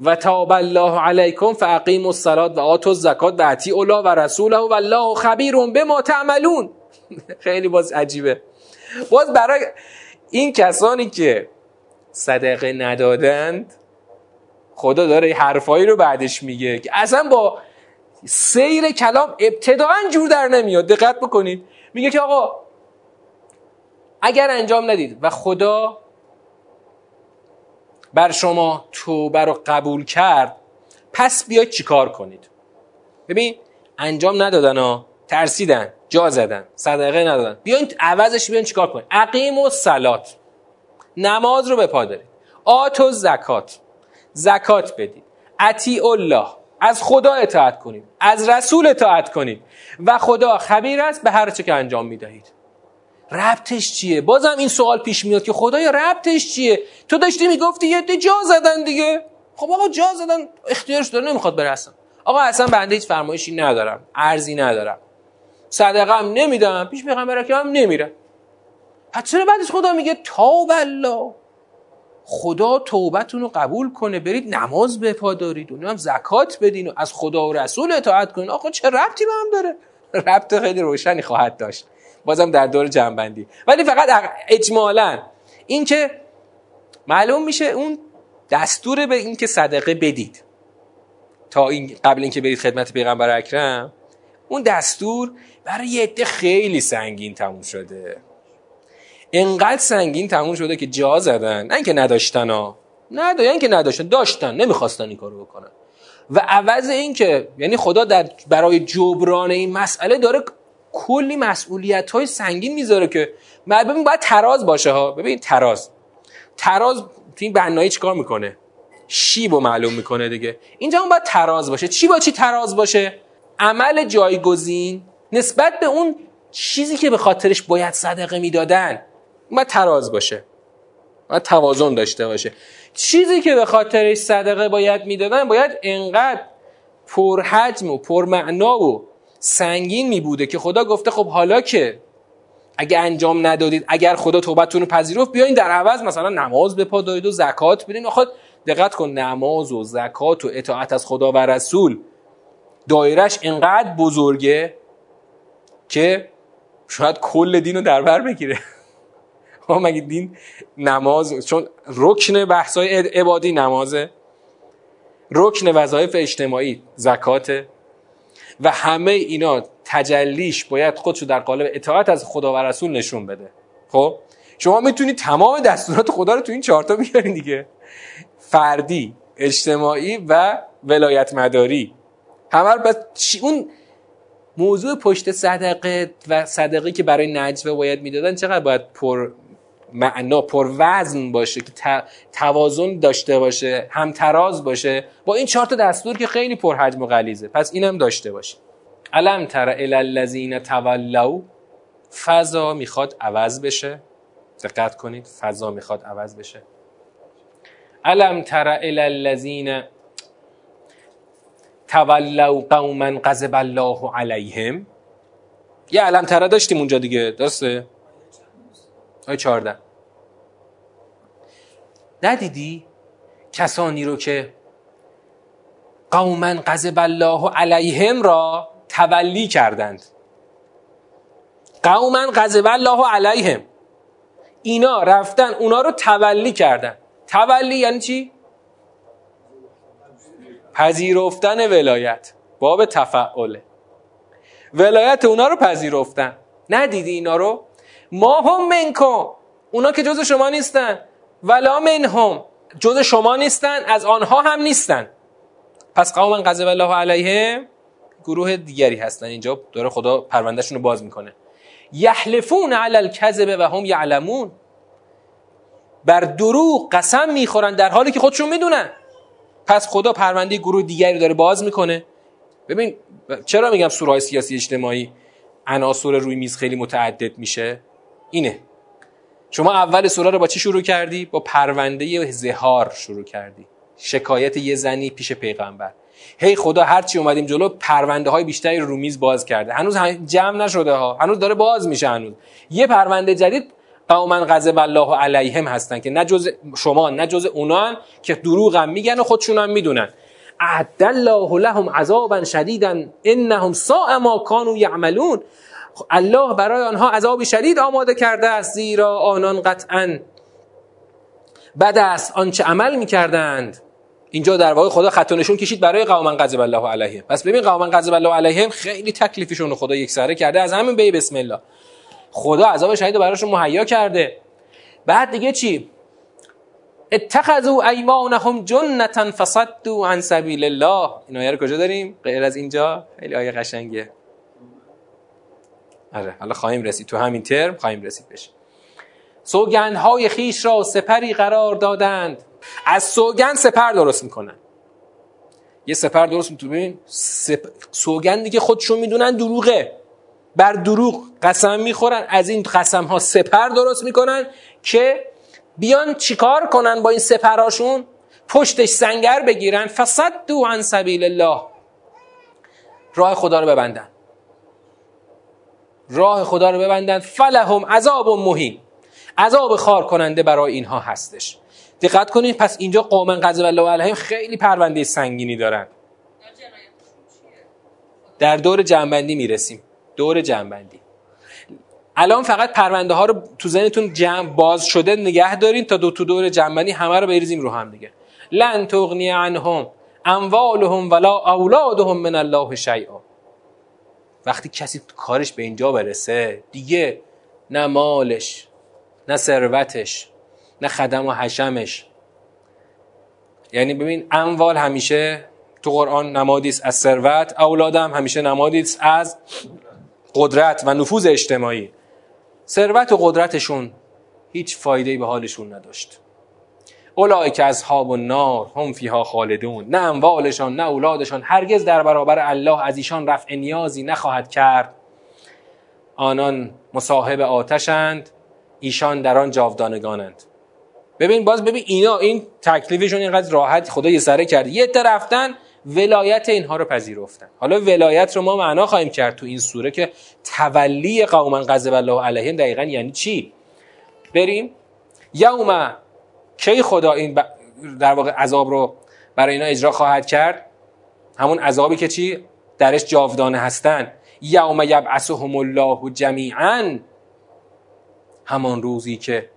و تاب الله علیکم فاقیموا الصلاه و آتوا الزکات و اطیعوا الله و رسوله و الله خبیر بما تعملون [laughs] خیلی باز عجیبه. باز برای این کسانی که صدقه ندادند خدا داره حرفایی رو بعدش میگه که اصلا با سیر کلام ابتداعا جور در نمیاد. دقت بکنید. میگه که آقا اگر انجام ندید و خدا بر شما توبه رو قبول کرد پس بیاید چیکار کنید؟ ببین انجام ندادن ها ترسیدن. جا زدن صدقه ندادن. بیاین عوضش بیاین چیکار کنید عقیم و سلات نماز رو به پا دارید. آت و زکات. زکات بدید. اطیع الله از خدا اطاعت کنید. از رسول اطاعت کنید. و خدا خبیر است به هر چه که انجام می‌دهید. ربطش چیه؟ بازم این سوال پیش میاد که خدایا ربطش چیه؟ تو داشتی می‌گفتی یه جا زدن دیگه. خب آقا جا زدن اختیارش داره نمی‌خواد برسن آقا اصلا بنده هیچ فرمایشی ندارم. ارزی ندارم. صدقه هم نمیدم پیش پیغمبر هم نمیرم پس چرا بعدش خدا میگه تاب الله خدا توبتون رو قبول کنه برید نماز بپادارید و هم زکات بدین و از خدا و رسول اطاعت کنید آقا چه ربطی به هم داره؟ ربط خیلی روشنی خواهد داشت. بازم در دور جنبندی. ولی فقط اجمالا این که معلوم میشه اون دستور به این که صدقه بدید. تا این قبل اینکه برید خدمت پیغمبر اکرم اون دستور برای یه عده خیلی سنگین تموم شده. انقدر سنگین تموم شده که جا زدن. نه اینکه نداشتن ها. نه اینکه نداشتن. داشتن. نمی‌خواستن این کارو بکنن. و عوض این که یعنی خدا در برای جبران این مسئله داره کلی مسئولیت های سنگین می‌ذاره که ببین باید تراز باشه ها. ببین تراز. تراز تو این بنایی چیکار می‌کنه؟ شیب رو معلوم می‌کنه دیگه. اینجا اون باید تراز باشه. چی با چی تراز باشه؟ عمل جایگزین نسبت به اون چیزی که به خاطرش باید صدقه می‌دادن باید تراز باشه. باید توازن داشته باشه. چیزی که به خاطرش صدقه باید می‌دادن باید انقدر پرحجم و پرمعنا و سنگین می بوده که خدا گفته خب حالا که اگه انجام ندادید اگر خدا توبتون رو پذیرفت بیاین در عوض مثلا نماز بپادارید و زکات بدین. آخه دقت کن نماز و زکات و اطاعت از خدا و رسول دایرش انقدر بزرگه که شاید کل دین رو در بر بگیره. [laughs] مگه دین نماز چون رکن بحثای عبادی نمازه. رکن وظایف اجتماعی زکات. و همه اینا تجلیش باید خودشو در قالب اطاعت از خدا و رسول نشون بده. خب؟ شما می‌تونید تمام دستورات خدا رو تو این چهارتا بیارین دیگه. فردی اجتماعی و ولایت مداری همه بس اون موضوع پشت صدقه و صدقه که برای نجوه باید می‌دادن چقدر باید پر معنا پر وزن باشه که توازن داشته باشه همتراز باشه. با این چهار تا دستور که خیلی پر حجم و غلیظه. پس اینم داشته باشه علم تر الذین تولوا؟ فضا می‌خواد عوض بشه. دقت کنید فضا می‌خواد عوض بشه. علم تر الذین تولوا قوما غضب الله علیهم. یه علم تره داشتیم اونجا دیگه درسته؟ آی چارده ندیدی کسانی رو که قوما غضب الله علیهم را تولی کردند؟ قوما غضب الله علیهم. اینا رفتن اونا رو تولی کردن. تولی یعنی چی؟ پذیرفتن ولایت. باب تفعله. ولایت اونا رو پذیرفتن. ندیدی اینا رو؟ ما هم منکم. اونا که جز شما نیستن. ولا منهم. جز شما نیستن از آنها هم نیستن. پس قوما غضب الله علیهم گروه دیگری هستن. اینجا داره خدا پروندهشون رو باز می‌کنه. یحلفون علی الکذب و هم یعلمون. بر دروغ قسم می‌خورن در حالی که خودشون می‌دونن. پس خدا پرونده گروه دیگری داره باز می‌کنه. ببین چرا میگم سورهای سیاسی اجتماعی عناصر روی میز خیلی متعدد میشه؟ اینه. شما اول سوره رو با چی شروع کردی؟ با پرونده زهار شروع کردی. شکایت یه زنی پیش پیغمبر. هی خدا هرچی اومدیم جلو پرونده های بیشتری رو میز باز کرده. هنوز جمع نشده ها. هنوز داره باز میشه هنوز. یه پرونده جدید قوما غضب الله علیهم هستن که نه جز شما نه جز اونان که دروغ هم میگن و خودشون هم می‌دونن. اعد الله لهم عذابا شدیدا انهم ساء ما كانوا یعملون. الله برای آنها عذاب شدید آماده کرده است زیرا آنان قطعا بد است آنچه عمل می‌کردند. اینجا در واقع خدا خط نشون کشید برای قوما غضب الله علیهم. پس ببین قوما غضب الله علیهم خیلی تکلیفشون رو خدا یک سره کرده از همین بی بسم الله. خدا عذاب شدید براشون مهیا کرده. بعد دیگه چی؟ اتخذوا ایمانهم جنتا فصدوا عن سبیل الله. این آیه کجا داریم؟ غیر از اینجا؟ خیلی آیه قشنگه آره حالا خواهیم رسید. تو همین ترم خواهیم رسید بشه. سوگندهای خیش را سپری قرار دادند. از سوگند سپر درست می‌کنن. یه سپر درست می‌تونین سپ... سوگندی که خودشون می‌دونن دروغه. بر دروغ قسم می‌خورن. از این قسم ها سپر درست می‌کنن که بیان چیکار کنن با این سپرهاشون؟ پشتش سنگر بگیرن. دو عن سبیل الله. راه خدا رو ببندن. راه خدا رو ببندن. فلهم عذاب مهین. عذاب خار کننده برای اینها هستش. دقت کنید پس اینجا قوم غضب الله علیهم خیلی پرونده سنگینی دارن. در دور جنبندی می‌رسیم. دور جنبندی الان فقط پرونده ها رو تو ذهنتون جمع باز شده نگه دارین تا دو تو دور جنبندی همه رو بریزیم رو هم دیگه. لن تغنی عنهم اموالهم ولا اولادهم من الله شیئا. وقتی کسی کارش به اینجا برسه دیگه نه مالش نه ثروتش نه خدم و حشمش. یعنی ببین اموال همیشه تو قرآن نمادی است از ثروت اولادم همیشه نمادی است از قدرت و نفوذ اجتماعی. ثروت و قدرتشون هیچ فایده به حالشون نداشت. اولای که اصحاب النار هم فیها خالدون. نه اموالشان نه اولادشان. هرگز در برابر الله از ایشان رفع نیازی نخواهد کرد. آنان مصاحب آتشند ایشان در آن جاودانگانند. ببین باز ببین اینا این تکلیفشون اینقدر راحت خدا یه سره کرد. یه رفتن ولایت اینها رو پذیرفتن. حالا ولایت رو ما معنا خواهیم کرد تو این سوره که تولی قوما غضب الله علیهم دقیقا یعنی چی؟ بریم. یوم کی خدا این در واقع عذاب رو برای اینا اجرا خواهد کرد؟ همون عذابی که چی؟ درش جاودانه هستن. یوم یبعثهم الله جمیعا. همان روزی که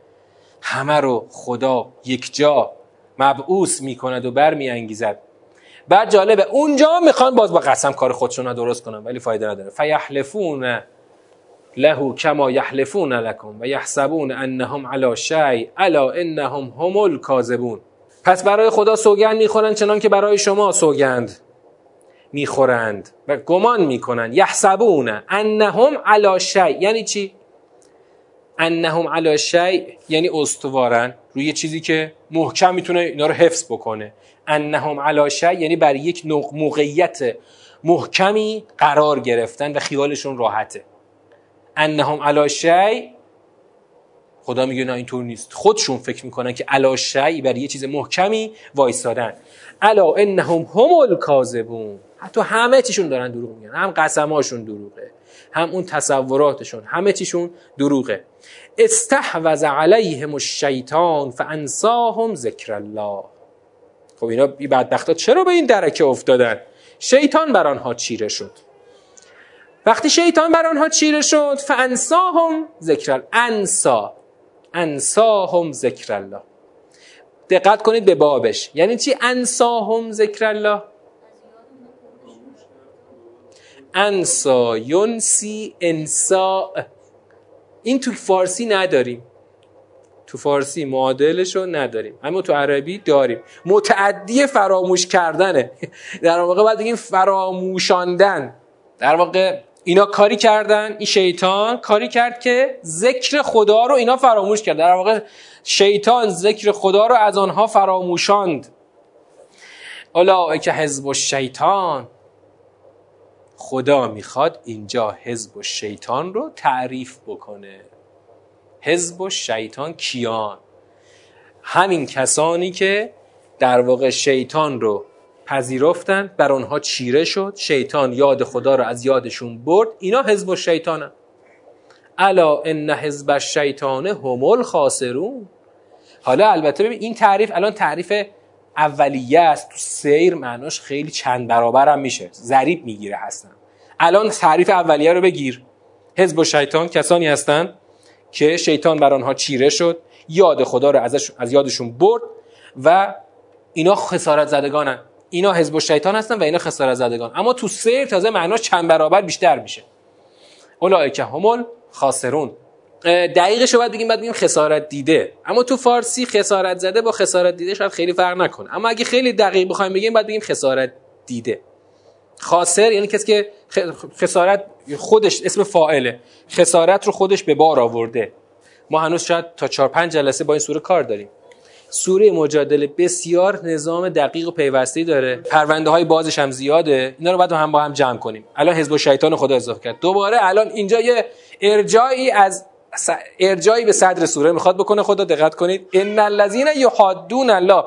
همه رو خدا یک جا مبعوث می‌کند و برمیانگیزد. بعد جالبه اونجا می‌خوان باز با قسم کار خودشون رو درست کنن ولی فایده نداره. فیحلفون له کما یحلفون لکم و یحسبون انهم علی شیء الا انهم هم الکاذبون. پس برای خدا سوگند می‌خورند چنان که برای شما سوگند می‌خورند و گمان می‌کنند یحسبون انهم علی شیء. یعنی چی؟ انهم علی شیء یعنی استوارن. روی چیزی که محکم می‌تونه اینا رو حفظ بکنه. انهم علی یعنی بر یک موقعیت محکمی قرار گرفتن و خیالشون راحته. انهم علی خدا میگه نه اینطور نیست. خودشون فکر می‌کنن که علی شیء بر یه چیز محکمی وایستادن. الا انهم هم الکاذبون. حتی همه چیشون دارن دروغ میگن. هم قسماشون دروغه هم اون تصوراتشون همه چیشون دروغه. استحوذ علیهم الشیطان فانساهم ذکر الله. خب اینا بی بدبختا چرا به این درکه افتادن؟ شیطان بر آنها چیره شد. وقتی شیطان بر آنها چیره شد فانساهم ذکر انسا انساهم ذکر الله. دقت کنید به بابش. یعنی چی انساهم ذکر الله؟ انسا ینسی انسا این تو فارسی نداریم. تو فارسی معادلش رو نداریم. اما تو عربی داریم. متعدی فراموش کردنه. در واقع باید بگیم فراموشاندن. در واقع اینا کاری کردن این شیطان کاری کرد که ذکر خدا رو اینا فراموش کرد. در واقع شیطان ذکر خدا رو از آنها فراموشاند. که حزب شیطان خدا می‌خواد اینجا حزب شیطان رو تعریف بکنه. حزب و شیطان کیان؟ همین کسانی که در واقع شیطان رو پذیرفتن بر آنها چیره شد شیطان یاد خدا رو از یادشون برد اینا حزب و شیطانن الا ان حزب الشیطان هم الخاسرون. حالا البته ببین این تعریف الان تعریف اولیه است. تو سیر معناش خیلی چند برابر هم میشه. ضریب می‌گیره هستن الان تعریف اولیه رو بگیر. حزب و شیطان کسانی هستند که شیطان بر آنها چیره شد یاد خدا رو ازش از یادشون برد و اینا خسارت زدگانن. اینا حزب و شیطان هستن و اینا خسارت زدگان. اما تو سیر تازه معناش چند برابر بیشتر میشه. اولئک همول خاسرون دقیقش رو باید بگیم باید بگیم خسارت دیده. اما تو فارسی خسارت زده با خسارت دیده شاید خیلی فرق نکنه. اما اگه خیلی دقیق بخوایم بگیم باید بگیم خسارت دیده. خاسر یعنی کسی که خسارت خودش اسم فاعله خسارت رو خودش به بار آورده. ما هنوز شاید تا چهار پنج جلسه با این سوره کار داریم. سوره مجادله بسیار نظام دقیق و پیوسته داره. پرونده های بازش هم زیاده. اینا رو باید هم با هم جمع کنیم. الان حزب شیطان خدا اضافه کرد. دوباره الان اینجا یه ارجایی از ارجایی به صدر سوره می‌خواد بکنه. خدا دقت کنید. ان الذين یحادون الله.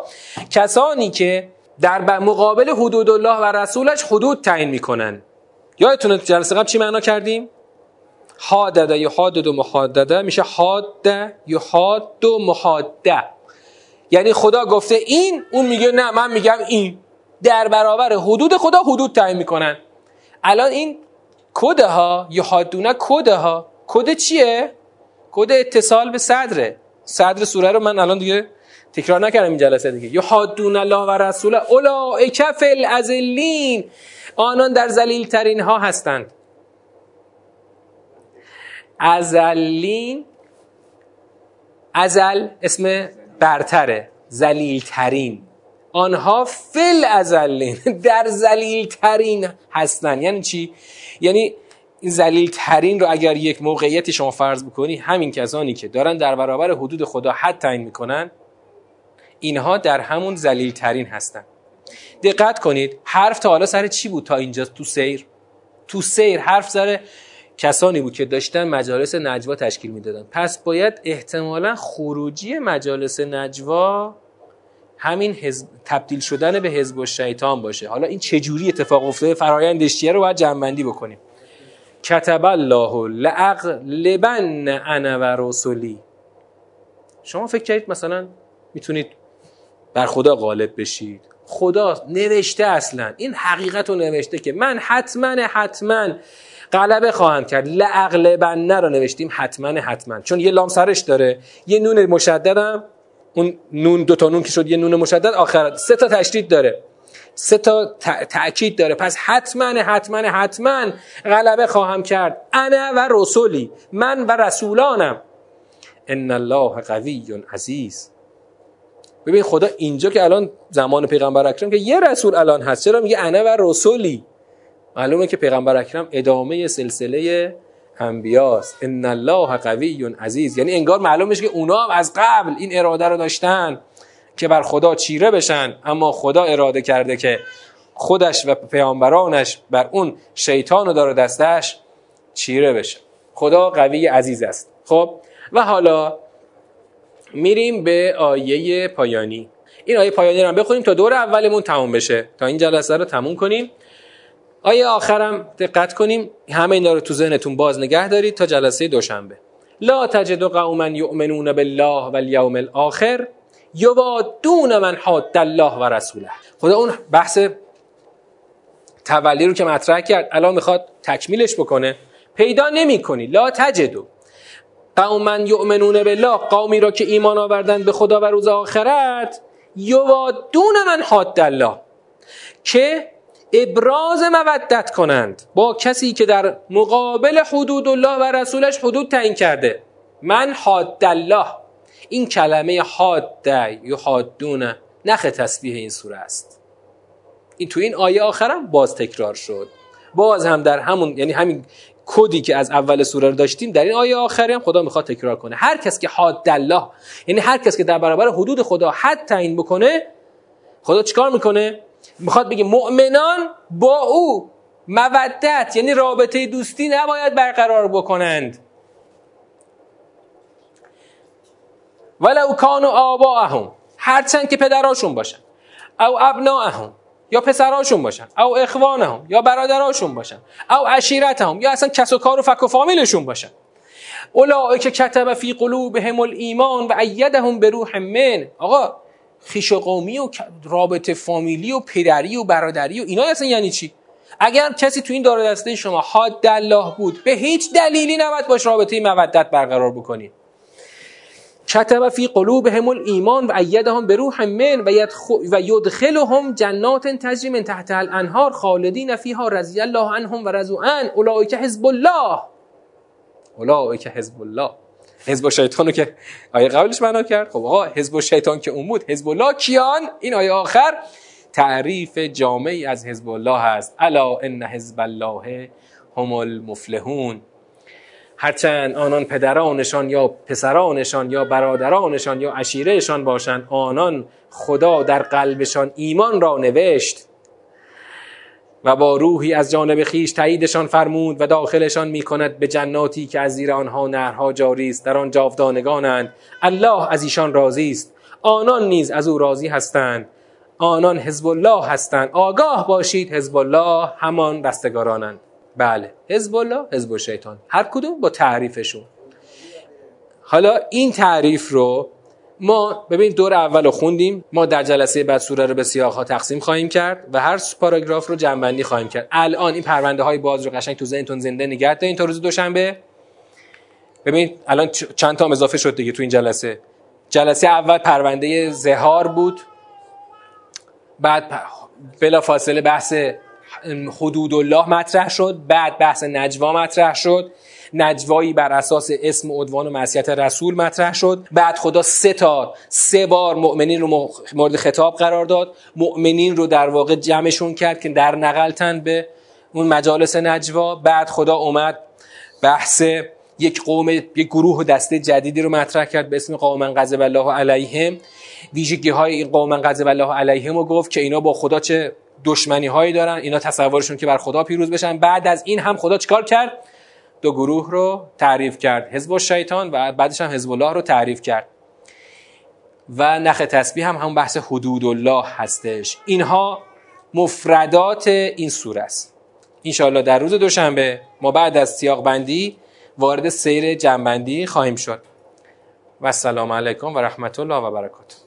کسانی که در مقابل حدود الله و رسولش حدود تعیین می‌کنن. یادتونه جلسه قبل چی معنا کردیم؟ حادده یحادد و محادده. میشه حاده یحاد و محاده یعنی خدا گفته این اون میگه نه من میگم این. در برابر حدود خدا حدود تعیین می‌کنن. الان این کده ها یحادونه کده ها کد چیه؟ کد اتصال به صدره. صدر سوره رو من الان دیگه تکرار نکردم این جلسه دیگه. یحادون الله و رسول اولئک فی الازلین آنان در ذلیل ترین ها هستند. ازلین ازل اسم برتره زلیل ترین آنها فل ازلین در زلیل ترین هستن یعنی چی؟ یعنی این زلیل ترین رو اگر یک موقعیتی شما فرض بکنی همین کسانی که دارن در برابر حدود خدا حد تعیین می‌کنن اینها در همون زلیل ترین هستن. دقت کنید حرف تا حالا سر چی بود تا اینجا تو سیر؟ تو سیر حرف سر کسانی بود که داشتن مجالس نجوا تشکیل می‌دادن. پس باید احتمالا خروجی مجالس نجوا همین حزب تبدیل شدن به حزب و شیطان باشه. حالا این چجوری اتفاق افتاده؟ فرایندش چیه رو باید جنبندی بکنیم. کتب الله لبن انا و رسولی. شما فکر کردید مثلا می‌تونید بر خدا غالب بشید. خدا نوشته اصلا. این حقیقت رو نوشته که من حتما حتما غلبه خواهم کرد. لعقلبنه رو نوشتیم حتما حتما. چون یه لام سرش داره. یه نون مشددم. اون نون دو تا نون که شد یه نون مشدد آخر سه تا تشدید داره. سه تا تأکید داره. پس حتما حتما حتما غلبه خواهم کرد. انا و رسولی. من و رسولانم. ان الله قوی عزیز. ببین خدا اینجا که الان زمان پیغمبر اکرم که یه رسول الان هست. چرا میگه انا و رسولی؟ معلومه که پیغمبر اکرم ادامه سلسله انبیاست. ان الله قوی عزیز. یعنی انگار معلوم میشه که اونا از قبل این اراده رو داشتن که بر خدا چیره بشن. اما خدا اراده کرده که خودش و پیامبرانش بر اون شیطان رو داره دستش چیره بشه. خدا قوی عزیز است. خب؟ و حالا میریم به آیه پایانی. این آیه پایانی رو بخونیم تا دور اولمون تموم بشه. تا این جلسه رو تموم کنیم. آیه آخرم دقت کنیم. همه اینا رو تو ذهنتون باز نگه دارید تا جلسه دوشنبه. لا تجد قوما یؤمنون بالله والیوم الاخر یوادون من حاد الله و رسوله. خدا اون بحث تولی رو که مطرح کرد الان می‌خواد تکمیلش بکنه. پیدا نمی کنی لا تجدو. قوما یؤمنون بالله قومی را که ایمان آوردن به خدا و روز آخرت یوادون من حاد الله که ابراز مودت کنند با کسی که در مقابل حدود الله و رسولش حدود تعیین کرده. من حاد الله. این کلمه حاد یحادون نخ تسبیح این سوره است. این تو این آیه آخرم باز تکرار شد. باز هم در همون یعنی همین کدی که از اول سوره رو داشتیم در این آیه آخری هم خدا می‌خواد تکرار کنه. هر کس که حاد الله یعنی هر کس که در برابر حدود خدا حد تعیین بکنه خدا چیکار می‌کنه؟ می‌خواد بگه مؤمنان با او مودت یعنی رابطه دوستی نباید برقرار بکنند. ولو کانوا آباءهم هرچند که پدراشون باشن او ابناءهم. یا پسراشون باشن او اخوانهم یا برادراشون باشن او عشیرتهم یا اصلا کس و کار و فک و فامیلشون باشن. اولئک کتب فی قلوبهم الایمان و ایدهم به روح من. آقا خیش و قومی و رابطه فامیلی و پدری و برادری و اینا اصلا یعنی چی؟ اگر کسی تو این دار دسته شما حاد الله بود به هیچ دلیلی نباید باش رابطه مودت برقرار بکنید کتب فی قلوبهم الایمان و ایدهم روح من و یدخلهم جنات تجری من تحت الانهار خالدین فیها رضی الله عنهم و رضوا عن اولئک حزب الله. اولئک حزب الله. حزب شیطان رو که آیه قبلش معنا کرد. خب آقا حزب شیطان که اون بود حزب الله کیان؟ این آیه آخر. تعریف جامعی از حزب الله هست. الا ان حزب الله هم المفلحون. هرچند آنان پدرانشان یا پسرانشان یا برادرانشان یا عشیرهشان باشند آنان خدا در قلبشان ایمان را نوشت و با روحی از جانب خیش تاییدشان فرمود و داخلشان می کند به جناتی که از زیر آنها نهرها جاری است در آن جاودانگانند. الله از ایشان راضی است. آنان نیز از او راضی هستند. آنان حزب الله هستند. آگاه باشید حزب الله همان رستگارانند بله. حزب الله حزب شیطان هر کدوم با تعریفشون. حالا این تعریف رو ما ببین دور اول رو خوندیم. ما در جلسه بعد سوره رو به سیاق ها تقسیم خواهیم کرد و هر پاراگراف رو جنبندی خواهیم کرد. الان این پرونده های باز رو قشنگ تو ذهنتون زنده نگه دارین تا روز دوشنبه. ببین الان چند تا اضافه شد دیگه تو این جلسه. جلسه اول پرونده زهار بود. بعد بلا فاصله بحث حدود الله مطرح شد. بعد بحث نجوا مطرح شد. نجوایی بر اساس اسم عنوان و معصیت رسول مطرح شد. بعد خدا سه تا سه بار مؤمنین رو مورد خطاب قرار داد. مؤمنین رو در واقع جمعشون کرد که در نقلتن به اون مجالس نجوا. بعد خدا اومد بحث یک قوم یک گروه و دسته جدیدی رو مطرح کرد به اسم قوم غضب الله علیهم. ویژگی های این قوم غضب الله علیهم رو گفت که اینا با خدا چه دشمنی هایی دارن. اینا تصورشون که بر خدا پیروز بشن. بعد از این هم خدا چیکار کرد؟ دو گروه رو تعریف کرد. حزب شیطان و بعدش هم حزب الله رو تعریف کرد. و نخ تسبیح هم همون بحث حدود الله هستش. اینها مفردات این سوره است. انشاءالله در روز دوشنبه ما بعد از سیاق بندی وارد سیر جنبندی خواهیم شد. و السلام علیکم و رحمت الله و برکاته.